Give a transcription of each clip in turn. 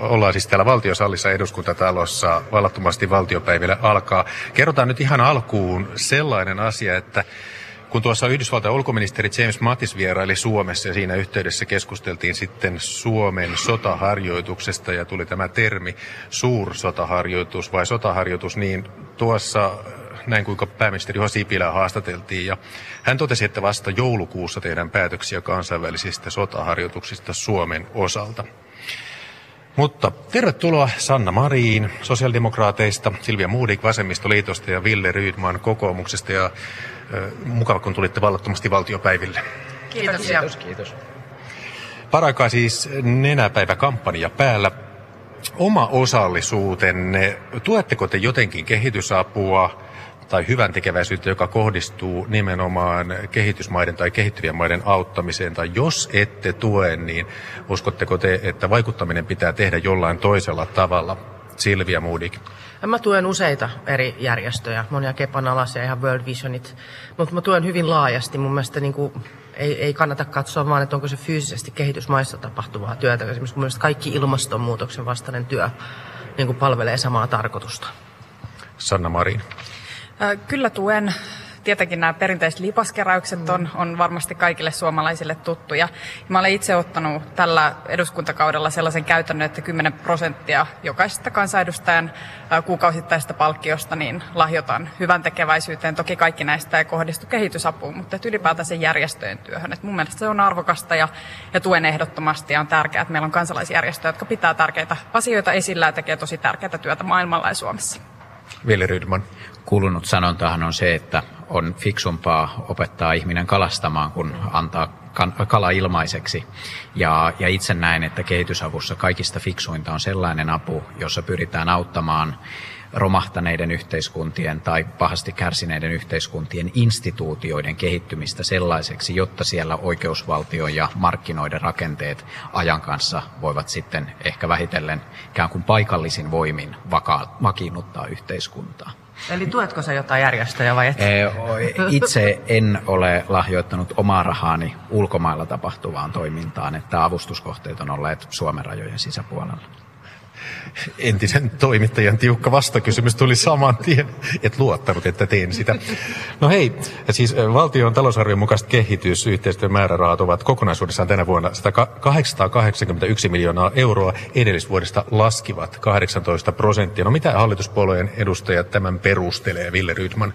ollaan siis täällä valtiosallissa eduskuntatalossa vallattomasti valtiopäiville alkaa. Kerrotaan nyt ihan alkuun sellainen asia, että kun tuossa Yhdysvaltain ulkoministeri James Mattis vieraili Suomessa ja siinä yhteydessä keskusteltiin sitten Suomen sotaharjoituksesta ja tuli tämä termi suursotaharjoitus vai sotaharjoitus, niin tuossa näin kuinka pääministeri Juha Sipilä haastateltiin. Ja hän totesi, että vasta joulukuussa tehdään päätöksiä kansainvälisistä sotaharjoituksista Suomen osalta. Mutta tervetuloa Sanna Mariin sosiaalidemokraateista, Silvia Moodik Vasemmistoliitosta ja Ville Rydman kokoomuksesta. Ja äh, mukava, kun tulitte vallattomasti valtiopäiville. Kiitos. Kiitos, kiitos. Paraikaa siis nenäpäiväkampanja päällä. Oma osallisuutenne, tuetteko te jotenkin kehitysapua? Tai hyvän tekeväisyyttä, joka kohdistuu nimenomaan kehitysmaiden tai kehittyvien maiden auttamiseen, tai jos ette tue, niin uskotteko te, että vaikuttaminen pitää tehdä jollain toisella tavalla? Silvia Moodik. Mä tuen useita eri järjestöjä, monia Kepan alaisia, ihan World Visionit, mutta mä tuen hyvin laajasti. Mun mielestä niin kuin, ei, ei kannata katsoa vaan, että onko se fyysisesti kehitysmaissa tapahtuvaa työtä. Esimerkiksi mun mielestä kaikki ilmastonmuutoksen vastainen työ niin kuin palvelee samaa tarkoitusta. Sanna Marin. Kyllä tuen. Tietenkin nämä perinteiset lipaskeräykset on, on varmasti kaikille suomalaisille tuttuja. Mä olen itse ottanut tällä eduskuntakaudella sellaisen käytännön, että 10 prosenttia jokaisesta kansanedustajan kuukausittaisesta palkkiosta niin lahjoitan hyvän tekeväisyyteen. Toki kaikki näistä ei kohdistu kehitysapuun, mutta sen järjestöjen työhön. Et mun mielestä se on arvokasta ja, ja tuen ehdottomasti ja on tärkeää, että meillä on kansalaisjärjestöjä, jotka pitää tärkeitä asioita esillä ja tekee tosi tärkeää työtä maailmalla ja Suomessa. Ville Rydman. Kuulunut sanontahan on se, että on fiksumpaa opettaa ihminen kalastamaan, kun antaa kala ilmaiseksi. Ja, ja itse näen, että kehitysavussa kaikista fiksuinta on sellainen apu, jossa pyritään auttamaan romahtaneiden yhteiskuntien tai pahasti kärsineiden yhteiskuntien instituutioiden kehittymistä sellaiseksi, jotta siellä oikeusvaltio ja markkinoiden rakenteet ajan kanssa voivat sitten ehkä vähitellen ikään kuin paikallisin voimin vaka- vakiinnuttaa yhteiskuntaa. Eli tuetko sä jotain järjestöjä vai et? Itse en ole lahjoittanut omaa rahaani ulkomailla tapahtuvaan toimintaan, että avustuskohteet on olleet Suomen rajojen sisäpuolella entisen toimittajan tiukka vastakysymys tuli saman tien. Et luottanut, että teen sitä. No hei, siis valtion talousarvion mukaiset kehitysyhteistyön määrärahat ovat kokonaisuudessaan tänä vuonna 881 miljoonaa euroa. Edellisvuodesta laskivat 18 prosenttia. No mitä hallituspuolueen edustajat tämän perustelee, Ville Rydman?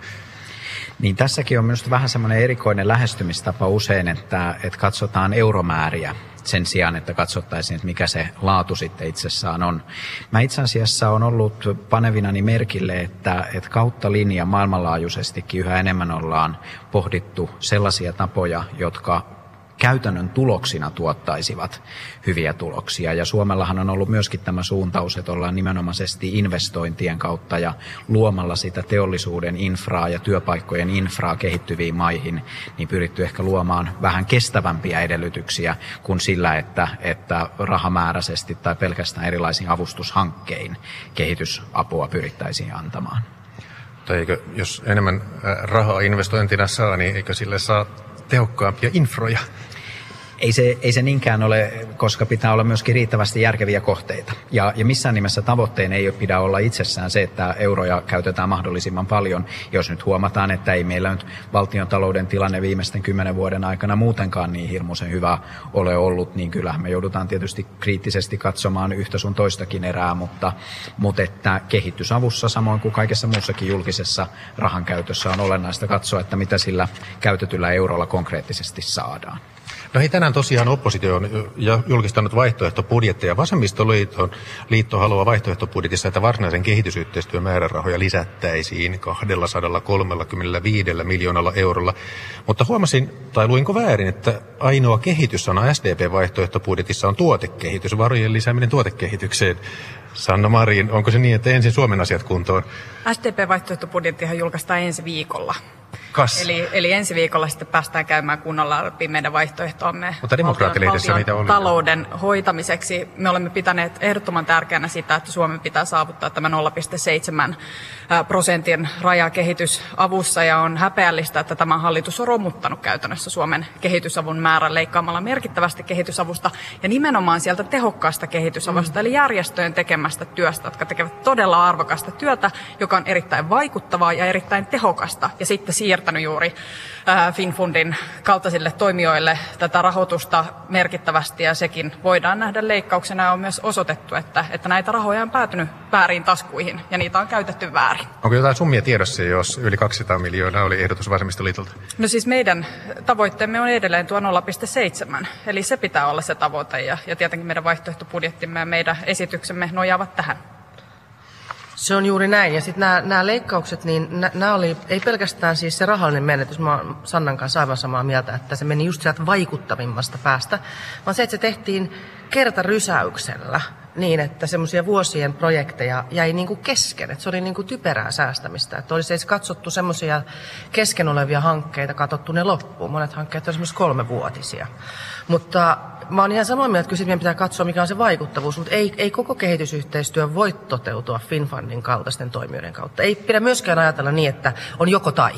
Niin tässäkin on minusta vähän semmoinen erikoinen lähestymistapa usein, että, että katsotaan euromääriä sen sijaan, että katsottaisiin, että mikä se laatu sitten itsessään on. Mä itse asiassa on ollut panevinani merkille, että, että kautta linja maailmanlaajuisestikin yhä enemmän ollaan pohdittu sellaisia tapoja, jotka käytännön tuloksina tuottaisivat hyviä tuloksia. Ja Suomellahan on ollut myöskin tämä suuntaus, että ollaan nimenomaisesti investointien kautta ja luomalla sitä teollisuuden infraa ja työpaikkojen infraa kehittyviin maihin, niin pyritty ehkä luomaan vähän kestävämpiä edellytyksiä kuin sillä, että, että rahamääräisesti tai pelkästään erilaisiin avustushankkein kehitysapua pyrittäisiin antamaan. Tai eikö, jos enemmän rahaa investointina saa, niin eikö sille saa tehokkaampia infroja? Ei se, ei se niinkään ole, koska pitää olla myöskin riittävästi järkeviä kohteita. Ja, ja missään nimessä tavoitteen ei pidä olla itsessään se, että euroja käytetään mahdollisimman paljon. Jos nyt huomataan, että ei meillä nyt valtion talouden tilanne viimeisten kymmenen vuoden aikana muutenkaan niin hirmuisen hyvä ole ollut, niin kyllähän me joudutaan tietysti kriittisesti katsomaan yhtä sun toistakin erää, mutta, mutta että kehitysavussa samoin kuin kaikessa muussakin julkisessa rahan käytössä on olennaista katsoa, että mitä sillä käytetyllä eurolla konkreettisesti saadaan. No hei, tänään tosiaan oppositio on julkistanut vaihtoehtobudjetteja. Vasemmistoliiton liitto haluaa vaihtoehtobudjetissa, että varsinaisen kehitysyhteistyön määrärahoja lisättäisiin 235 miljoonalla eurolla. Mutta huomasin, tai luinko väärin, että ainoa kehityssana SDP-vaihtoehtobudjetissa on tuotekehitys, varojen lisääminen tuotekehitykseen. Sanna Marin, onko se niin, että ensin Suomen asiat kuntoon? SDP-vaihtoehtobudjettihan julkaistaan ensi viikolla. Kas. Eli, eli ensi viikolla sitten päästään käymään kunnolla läpi meidän vaihtoehtoamme Mutta Demokraattiliitossa valtion, niitä oli. talouden hoitamiseksi. Me olemme pitäneet ehdottoman tärkeänä sitä, että Suomen pitää saavuttaa tämä 0,7 prosentin raja kehitysavussa ja on häpeällistä, että tämä hallitus on romuttanut käytännössä Suomen kehitysavun määrän leikkaamalla merkittävästi kehitysavusta ja nimenomaan sieltä tehokkaasta kehitysavusta, mm. eli järjestöjen tekemästä työstä, jotka tekevät todella arvokasta työtä, joka on erittäin vaikuttavaa ja erittäin tehokasta ja sitten siirtänyt juuri FinFundin kaltaisille toimijoille tätä rahoitusta merkittävästi ja sekin voidaan nähdä leikkauksena ja on myös osoitettu, että, että näitä rahoja on päätynyt väärin taskuihin ja niitä on käytetty väärin. Onko jotain summia tiedossa, jos yli 200 miljoonaa oli ehdotus vasemmistoliitolta? No siis meidän tavoitteemme on edelleen tuo 0,7, eli se pitää olla se tavoite ja, ja tietenkin meidän vaihtoehtobudjettimme ja meidän esityksemme nojaavat tähän. Se on juuri näin. Ja sitten nämä, leikkaukset, niin nämä oli, ei pelkästään siis se rahallinen menetys, mä oon Sannan kanssa aivan samaa mieltä, että se meni just sieltä vaikuttavimmasta päästä, vaan se, että se tehtiin kertarysäyksellä niin, että semmoisia vuosien projekteja jäi niin kuin kesken. Että se oli niin kuin typerää säästämistä. Että olisi edes katsottu semmoisia kesken olevia hankkeita, katsottu ne loppuun. Monet hankkeet on esimerkiksi kolmevuotisia. Mutta mä oon ihan samaa mieltä, että meidän pitää katsoa, mikä on se vaikuttavuus, mutta ei, ei koko kehitysyhteistyö voi toteutua FinFundin kaltaisten toimijoiden kautta. Ei pidä myöskään ajatella niin, että on joko tai.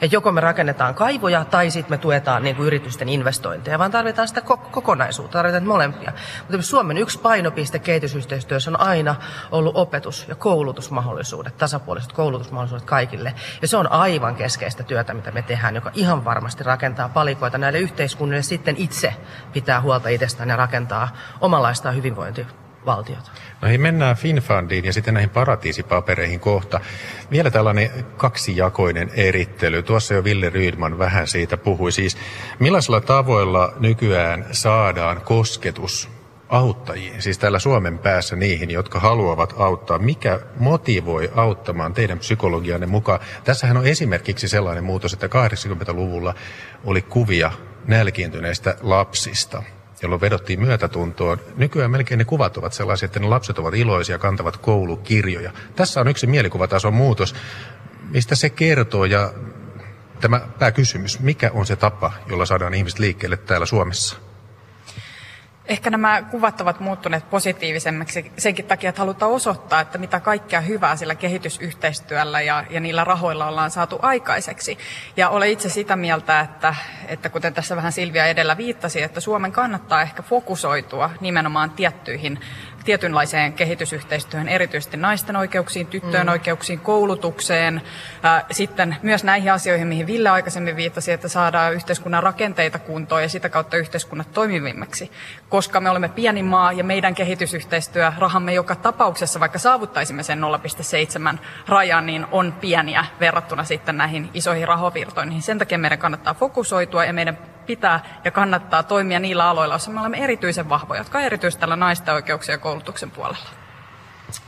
Että joko me rakennetaan kaivoja tai sitten me tuetaan niin kuin yritysten investointeja, vaan tarvitaan sitä kokonaisuutta, tarvitaan molempia. Mutta Suomen yksi painopiste kehitysyhteistyössä on aina ollut opetus- ja koulutusmahdollisuudet, tasapuoliset koulutusmahdollisuudet kaikille. Ja se on aivan keskeistä työtä, mitä me tehdään, joka ihan varmasti rakentaa palikoita näille yhteiskunnille sitten itse pitää huolta itsestään ja rakentaa omanlaistaan hyvinvointivaltiota. Noihin mennään FinFundiin ja sitten näihin paratiisipapereihin kohta. Vielä tällainen kaksijakoinen erittely. Tuossa jo Ville Rydman vähän siitä puhui. Siis millaisilla tavoilla nykyään saadaan kosketus auttajiin, siis täällä Suomen päässä niihin, jotka haluavat auttaa. Mikä motivoi auttamaan teidän psykologianne mukaan? Tässähän on esimerkiksi sellainen muutos, että 80-luvulla oli kuvia nälkiintyneistä lapsista, jolloin vedottiin myötätuntoon. Nykyään melkein ne kuvat ovat sellaisia, että ne lapset ovat iloisia, kantavat koulukirjoja. Tässä on yksi mielikuvatason muutos. Mistä se kertoo ja tämä pääkysymys, mikä on se tapa, jolla saadaan ihmiset liikkeelle täällä Suomessa? Ehkä nämä kuvat ovat muuttuneet positiivisemmiksi senkin takia, että halutaan osoittaa, että mitä kaikkea hyvää sillä kehitysyhteistyöllä ja, ja niillä rahoilla ollaan saatu aikaiseksi. Ja olen itse sitä mieltä, että, että kuten tässä vähän Silvia edellä viittasi, että Suomen kannattaa ehkä fokusoitua nimenomaan tiettyihin tietynlaiseen kehitysyhteistyöhön, erityisesti naisten oikeuksiin, tyttöjen mm. oikeuksiin, koulutukseen, sitten myös näihin asioihin, mihin Ville aikaisemmin viittasi, että saadaan yhteiskunnan rakenteita kuntoon ja sitä kautta yhteiskunnat toimivimmiksi. Koska me olemme pieni maa ja meidän kehitysyhteistyö, rahamme joka tapauksessa, vaikka saavuttaisimme sen 0,7 rajan, niin on pieniä verrattuna sitten näihin isoihin rahovirtoihin. Sen takia meidän kannattaa fokusoitua ja meidän pitää ja kannattaa toimia niillä aloilla, joissa me olemme erityisen vahvoja, jotka on erityisesti tällä naisten oikeuksien ja koulutuksen puolella.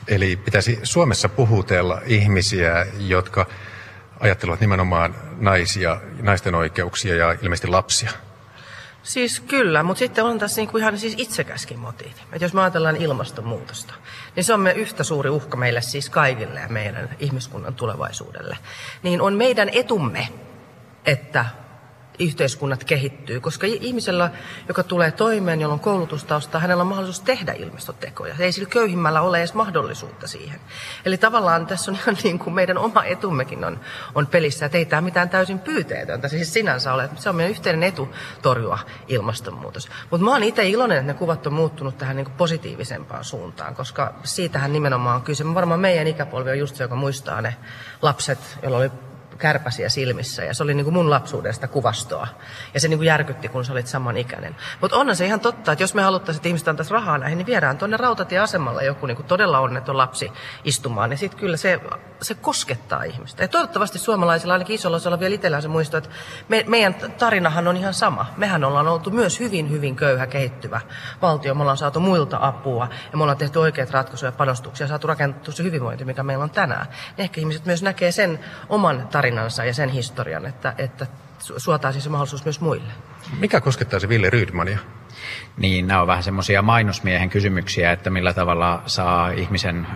Eli pitäisi Suomessa puhutella ihmisiä, jotka ajattelevat nimenomaan naisia, naisten oikeuksia ja ilmeisesti lapsia. Siis kyllä, mutta sitten on tässä niinku ihan siis itsekäskin motiivi. Et jos me ajatellaan ilmastonmuutosta, niin se on me yhtä suuri uhka meille siis kaikille ja meidän ihmiskunnan tulevaisuudelle. Niin on meidän etumme, että yhteiskunnat kehittyy, koska ihmisellä, joka tulee toimeen, jolla on koulutustausta, hänellä on mahdollisuus tehdä ilmastotekoja. Ei sillä köyhimmällä ole edes mahdollisuutta siihen. Eli tavallaan tässä on ihan niin kuin meidän oma etummekin on, on pelissä, että ei tämä mitään täysin pyyteetöntä siis sinänsä ole. Se on meidän yhteinen etu torjua ilmastonmuutos. Mutta mä oon itse iloinen, että ne kuvat on muuttunut tähän niin kuin positiivisempaan suuntaan, koska siitähän nimenomaan on kyse. Varmaan meidän ikäpolvi on just se, joka muistaa ne lapset, joilla oli kärpäsiä silmissä ja se oli niin kuin mun lapsuudesta kuvastoa. Ja se niin kuin järkytti, kun sä olit samanikäinen. Mutta onhan se ihan totta, että jos me haluttaisiin, että ihmiset antaisi rahaa näihin, niin viedään tuonne rautatieasemalle joku niin kuin todella onneton lapsi istumaan. Ja sitten kyllä se, se koskettaa ihmistä. Ja toivottavasti suomalaisilla, ainakin isolla osalla vielä itsellään se muistaa, että me, meidän tarinahan on ihan sama. Mehän ollaan oltu myös hyvin, hyvin köyhä, kehittyvä valtio. Me ollaan saatu muilta apua ja me ollaan tehty oikeat ratkaisuja ja panostuksia ja saatu rakennettu se hyvinvointi, mikä meillä on tänään. Ja ehkä ihmiset myös näkee sen oman tarinan tarinansa ja sen historian, että, että suotaisiin se mahdollisuus myös muille. Mikä koskettaa se Ville Rydmania? Niin nämä on vähän semmoisia mainosmiehen kysymyksiä, että millä tavalla saa ihmisen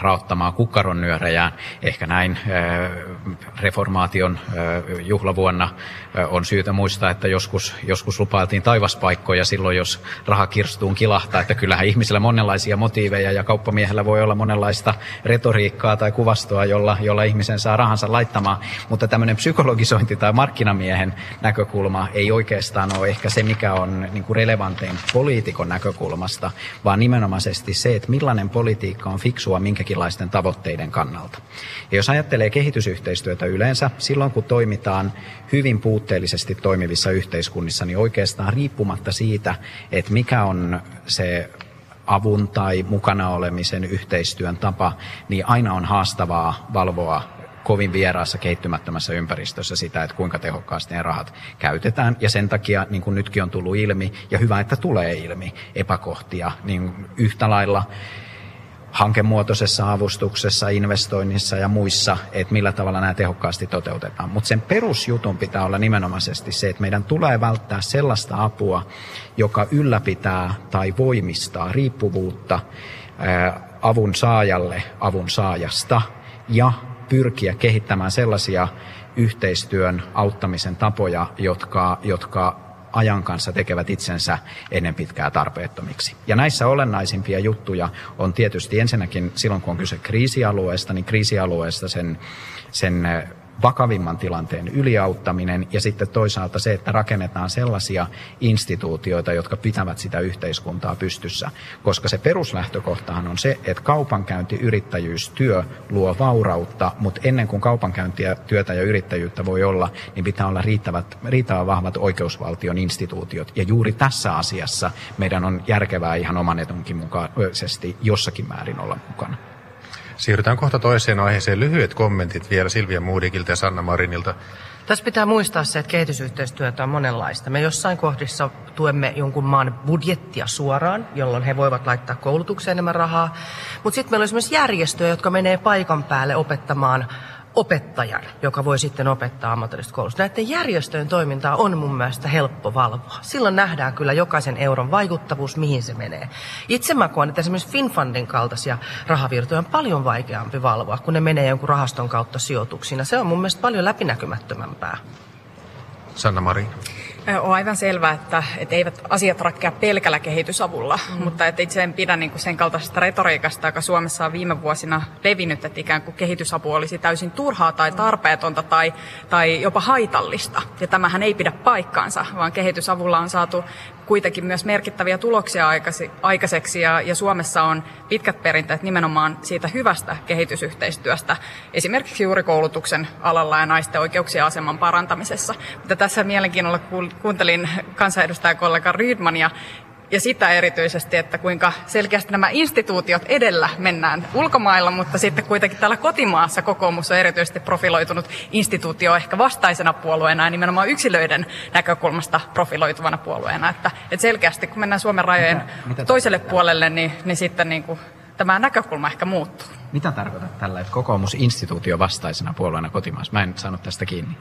raottamaan kukkaron nyörejään. Ehkä näin reformaation juhlavuonna on syytä muistaa, että joskus, joskus lupailtiin taivaspaikkoja silloin, jos raha kirstuun kilahtaa. Että kyllähän ihmisillä monenlaisia motiiveja ja kauppamiehellä voi olla monenlaista retoriikkaa tai kuvastoa, jolla, jolla ihmisen saa rahansa laittamaan. Mutta tämmöinen psykologisointi tai markkinamiehen näkökulma ei oikeastaan ole ehkä se, mikä on niin kuin relevantein poliitikon näkökulmasta, vaan nimenomaisesti se, että millainen politiikka on fiksua minkäkinlaisten tavoitteiden kannalta. Ja jos ajattelee kehitysyhteistyötä yleensä, silloin kun toimitaan hyvin puutteellisesti toimivissa yhteiskunnissa, niin oikeastaan riippumatta siitä, että mikä on se avun tai mukana olemisen yhteistyön tapa, niin aina on haastavaa valvoa kovin vieraassa kehittymättömässä ympäristössä sitä, että kuinka tehokkaasti ne rahat käytetään. Ja sen takia, niin kuin nytkin on tullut ilmi, ja hyvä, että tulee ilmi epäkohtia, niin yhtä lailla hankemuotoisessa avustuksessa, investoinnissa ja muissa, että millä tavalla nämä tehokkaasti toteutetaan. Mutta sen perusjutun pitää olla nimenomaisesti se, että meidän tulee välttää sellaista apua, joka ylläpitää tai voimistaa riippuvuutta avun saajalle avun saajasta ja pyrkiä kehittämään sellaisia yhteistyön auttamisen tapoja, jotka, jotka ajan kanssa tekevät itsensä ennen pitkää tarpeettomiksi. Ja näissä olennaisimpia juttuja on tietysti ensinnäkin silloin, kun on kyse kriisialueesta, niin kriisialueesta sen, sen vakavimman tilanteen yliauttaminen ja sitten toisaalta se, että rakennetaan sellaisia instituutioita, jotka pitävät sitä yhteiskuntaa pystyssä. Koska se peruslähtökohtahan on se, että kaupankäynti, yrittäjyys, työ luo vaurautta, mutta ennen kuin kaupankäyntiä, työtä ja yrittäjyyttä voi olla, niin pitää olla riittävät, riittävän vahvat oikeusvaltion instituutiot. Ja juuri tässä asiassa meidän on järkevää ihan oman etunkin mukaisesti jossakin määrin olla mukana. Siirrytään kohta toiseen aiheeseen. Lyhyet kommentit vielä Silvia Moodikilta ja Sanna Marinilta. Tässä pitää muistaa se, että kehitysyhteistyötä on monenlaista. Me jossain kohdissa tuemme jonkun maan budjettia suoraan, jolloin he voivat laittaa koulutukseen enemmän rahaa. Mutta sitten meillä on esimerkiksi järjestöjä, jotka menee paikan päälle opettamaan opettajan, joka voi sitten opettaa ammatillista koulutusta. Näiden järjestöjen toimintaa on mun mielestä helppo valvoa. Silloin nähdään kyllä jokaisen euron vaikuttavuus, mihin se menee. Itse mä koen, että esimerkiksi FinFundin kaltaisia rahavirtoja on paljon vaikeampi valvoa, kun ne menee jonkun rahaston kautta sijoituksina. Se on mun mielestä paljon läpinäkymättömämpää. Sanna Marin. On aivan selvää, että, että eivät asiat ratkea pelkällä kehitysavulla, mm. mutta että itse en pidä niin kuin sen kaltaisesta retoriikasta, joka Suomessa on viime vuosina levinnyt, että ikään kuin kehitysapu olisi täysin turhaa tai tarpeetonta tai, tai jopa haitallista. Ja tämähän ei pidä paikkaansa, vaan kehitysavulla on saatu kuitenkin myös merkittäviä tuloksia aikaiseksi ja, ja Suomessa on pitkät perinteet nimenomaan siitä hyvästä kehitysyhteistyöstä, esimerkiksi juuri koulutuksen alalla ja naisten oikeuksien aseman parantamisessa. Mutta tässä mielenkiinnolla kuuntelin kansanedustajakollega Rydmania ja sitä erityisesti, että kuinka selkeästi nämä instituutiot edellä mennään ulkomailla, mutta sitten kuitenkin täällä kotimaassa kokoomus on erityisesti profiloitunut instituutio ehkä vastaisena puolueena ja nimenomaan yksilöiden näkökulmasta profiloituvana puolueena. Että, että selkeästi kun mennään Suomen rajojen mitä, mitä toiselle puolelle, niin, niin sitten niin kuin tämä näkökulma ehkä muuttuu. Mitä tarkoitat tällä, että kokoomus instituutio vastaisena puolueena kotimaassa? Mä en saanut tästä kiinni.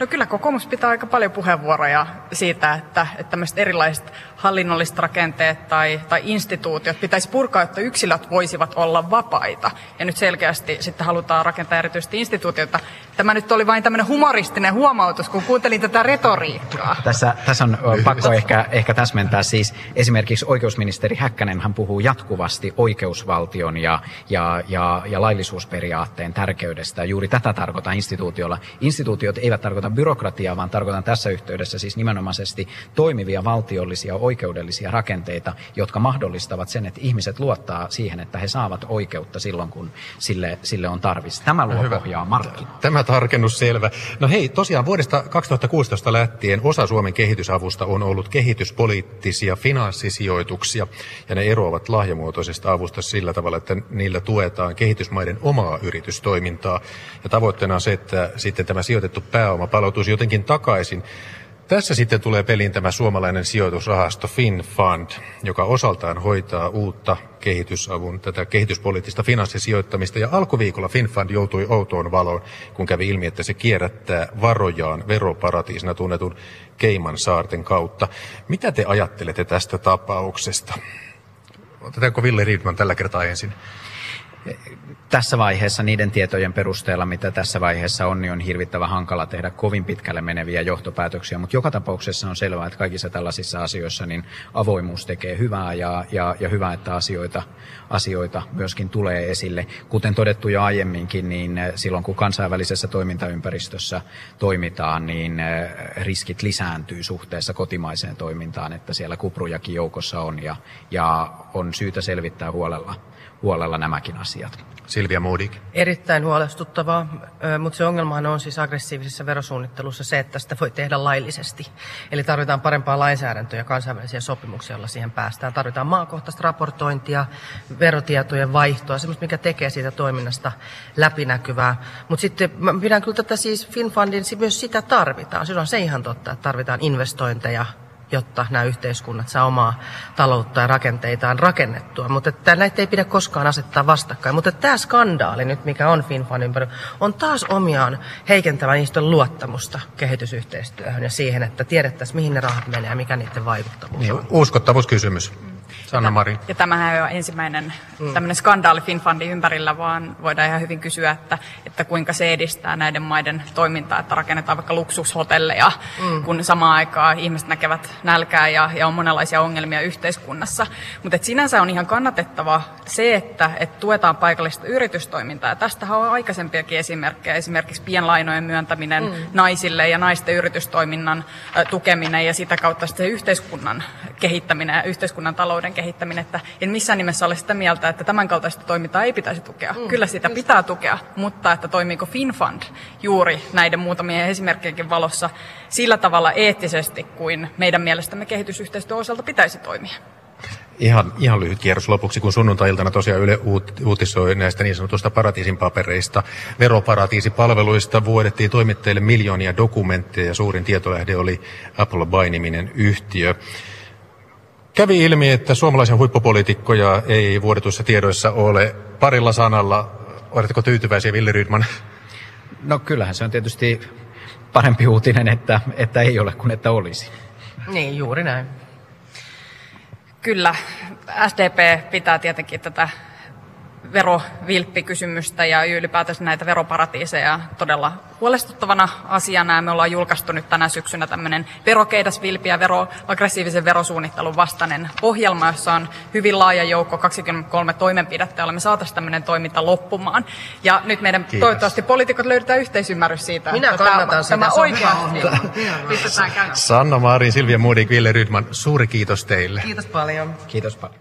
No kyllä kokoomus pitää aika paljon puheenvuoroja siitä, että, että tämmöiset erilaiset hallinnolliset rakenteet tai, tai instituutiot pitäisi purkaa, että yksilöt voisivat olla vapaita. Ja nyt selkeästi sitten halutaan rakentaa erityisesti instituutioita. Tämä nyt oli vain tämmöinen humoristinen huomautus, kun kuuntelin tätä retoriikkaa. Tässä, tässä on pakko ehkä, ehkä täsmentää siis esimerkiksi oikeusministeri Häkkänen hän puhuu jatkuvasti oikeusvaltion ja, ja, ja, ja laillisuusperiaatteen tärkeydestä. Juuri tätä tarkoitan instituutiolla. Instituutiot eivät tarkoita byrokratiaa, vaan tarkoitan tässä yhteydessä siis nimenomaisesti toimivia valtiollisia oikeudellisia rakenteita, jotka mahdollistavat sen, että ihmiset luottaa siihen, että he saavat oikeutta silloin, kun sille, sille on tarvis. Tämä luo Hyvä. pohjaa markkinoille. Tämä tarkennus selvä. No hei, tosiaan vuodesta 2016 lähtien osa Suomen kehitysavusta on ollut kehityspoliittisia finanssisijoituksia, ja ne eroavat lahjamuotoisesta avusta sillä tavalla, että niillä tuetaan kehitysmaiden omaa yritystoimintaa, ja tavoitteena on se, että sitten tämä sijoitettu pääoma palautuisi jotenkin takaisin Tässä sitten tulee peliin tämä suomalainen sijoitusrahasto FinFund, joka osaltaan hoitaa uutta kehitysavun, tätä kehityspoliittista finanssisijoittamista. Ja alkuviikolla FinFund joutui outoon valoon, kun kävi ilmi, että se kierrättää varojaan veroparatiisina tunnetun Keiman saarten kautta. Mitä te ajattelette tästä tapauksesta? Otetaanko Ville Riedman tällä kertaa ensin? Tässä vaiheessa niiden tietojen perusteella, mitä tässä vaiheessa on, niin on hirvittävä hankala tehdä kovin pitkälle meneviä johtopäätöksiä, mutta joka tapauksessa on selvää, että kaikissa tällaisissa asioissa niin avoimuus tekee hyvää ja, ja, ja hyvä, että asioita, asioita myöskin tulee esille. Kuten todettu jo aiemminkin, niin silloin kun kansainvälisessä toimintaympäristössä toimitaan, niin riskit lisääntyy suhteessa kotimaiseen toimintaan, että siellä kuprujakin joukossa on ja, ja on syytä selvittää huolella huolella nämäkin asiat. Silvia Moodik. Erittäin huolestuttavaa, mutta se ongelmahan on siis aggressiivisessa verosuunnittelussa se, että sitä voi tehdä laillisesti. Eli tarvitaan parempaa lainsäädäntöä ja kansainvälisiä sopimuksia, joilla siihen päästään. Tarvitaan maakohtaista raportointia, verotietojen vaihtoa, semmoista, mikä tekee siitä toiminnasta läpinäkyvää. Mutta sitten mä pidän kyllä tätä siis FinFundin, myös sitä tarvitaan. Silloin on se ihan totta, että tarvitaan investointeja jotta nämä yhteiskunnat saa omaa taloutta ja rakenteitaan rakennettua. Mutta että näitä ei pidä koskaan asettaa vastakkain. Mutta tämä skandaali nyt, mikä on FinFan ympärillä, on taas omiaan heikentämään niistä luottamusta kehitysyhteistyöhön ja siihen, että tiedettäisiin, mihin ne rahat menee ja mikä niiden vaikuttavuus niin, on. Uskottavuuskysymys. Sanna Mari. Ja tämähän ei ole ensimmäinen mm. tämmöinen skandaali FinFundin ympärillä, vaan voidaan ihan hyvin kysyä, että, että kuinka se edistää näiden maiden toimintaa, että rakennetaan vaikka luksushotelleja, mm. kun samaan aikaan ihmiset näkevät nälkää ja, ja on monenlaisia ongelmia yhteiskunnassa. Mutta sinänsä on ihan kannatettava se, että, että tuetaan paikallista yritystoimintaa. Ja tästähän on aikaisempiakin esimerkkejä, esimerkiksi pienlainojen myöntäminen mm. naisille ja naisten yritystoiminnan tukeminen ja sitä kautta se yhteiskunnan kehittäminen ja yhteiskunnan talouden kehittäminen, että en missään nimessä ole sitä mieltä, että tämän kaltaista toimintaa ei pitäisi tukea. Mm, Kyllä sitä pitää tukea, mutta että toimiiko FinFund juuri näiden muutamien esimerkkien valossa sillä tavalla eettisesti kuin meidän mielestämme kehitysyhteistyön osalta pitäisi toimia. Ihan, ihan lyhyt kierros lopuksi, kun sunnuntailtana tosiaan Yle uutisoi näistä niin sanotusta paratiisin papereista. Veroparatiisipalveluista vuodettiin toimittajille miljoonia dokumentteja ja suurin tietolähde oli Apple Buy-niminen yhtiö. Kävi ilmi, että suomalaisia huippupoliitikkoja ei vuodetuissa tiedoissa ole. Parilla sanalla, oletteko tyytyväisiä, Ville Rydman? No kyllähän se on tietysti parempi uutinen, että, että ei ole kuin että olisi. Niin, juuri näin. Kyllä, SDP pitää tietenkin tätä verovilppikysymystä ja ylipäätänsä näitä veroparatiiseja todella huolestuttavana asiana. Me ollaan julkaistu nyt tänä syksynä tämmöinen verokeidasvilpi ja vero, aggressiivisen verosuunnittelun vastainen ohjelma, jossa on hyvin laaja joukko 23 toimenpidettä, jolla me saataisiin tämmöinen toiminta loppumaan. Ja nyt meidän Kiitos. toivottavasti poliitikot löydetään yhteisymmärrys siitä, Minä että kannatan tämä, sitä. tämä oikeasti pistetään Sanna Maarin, Silvia Moodik, Ville Rydman, suuri kiitos teille. Kiitos paljon. Kiitos paljon.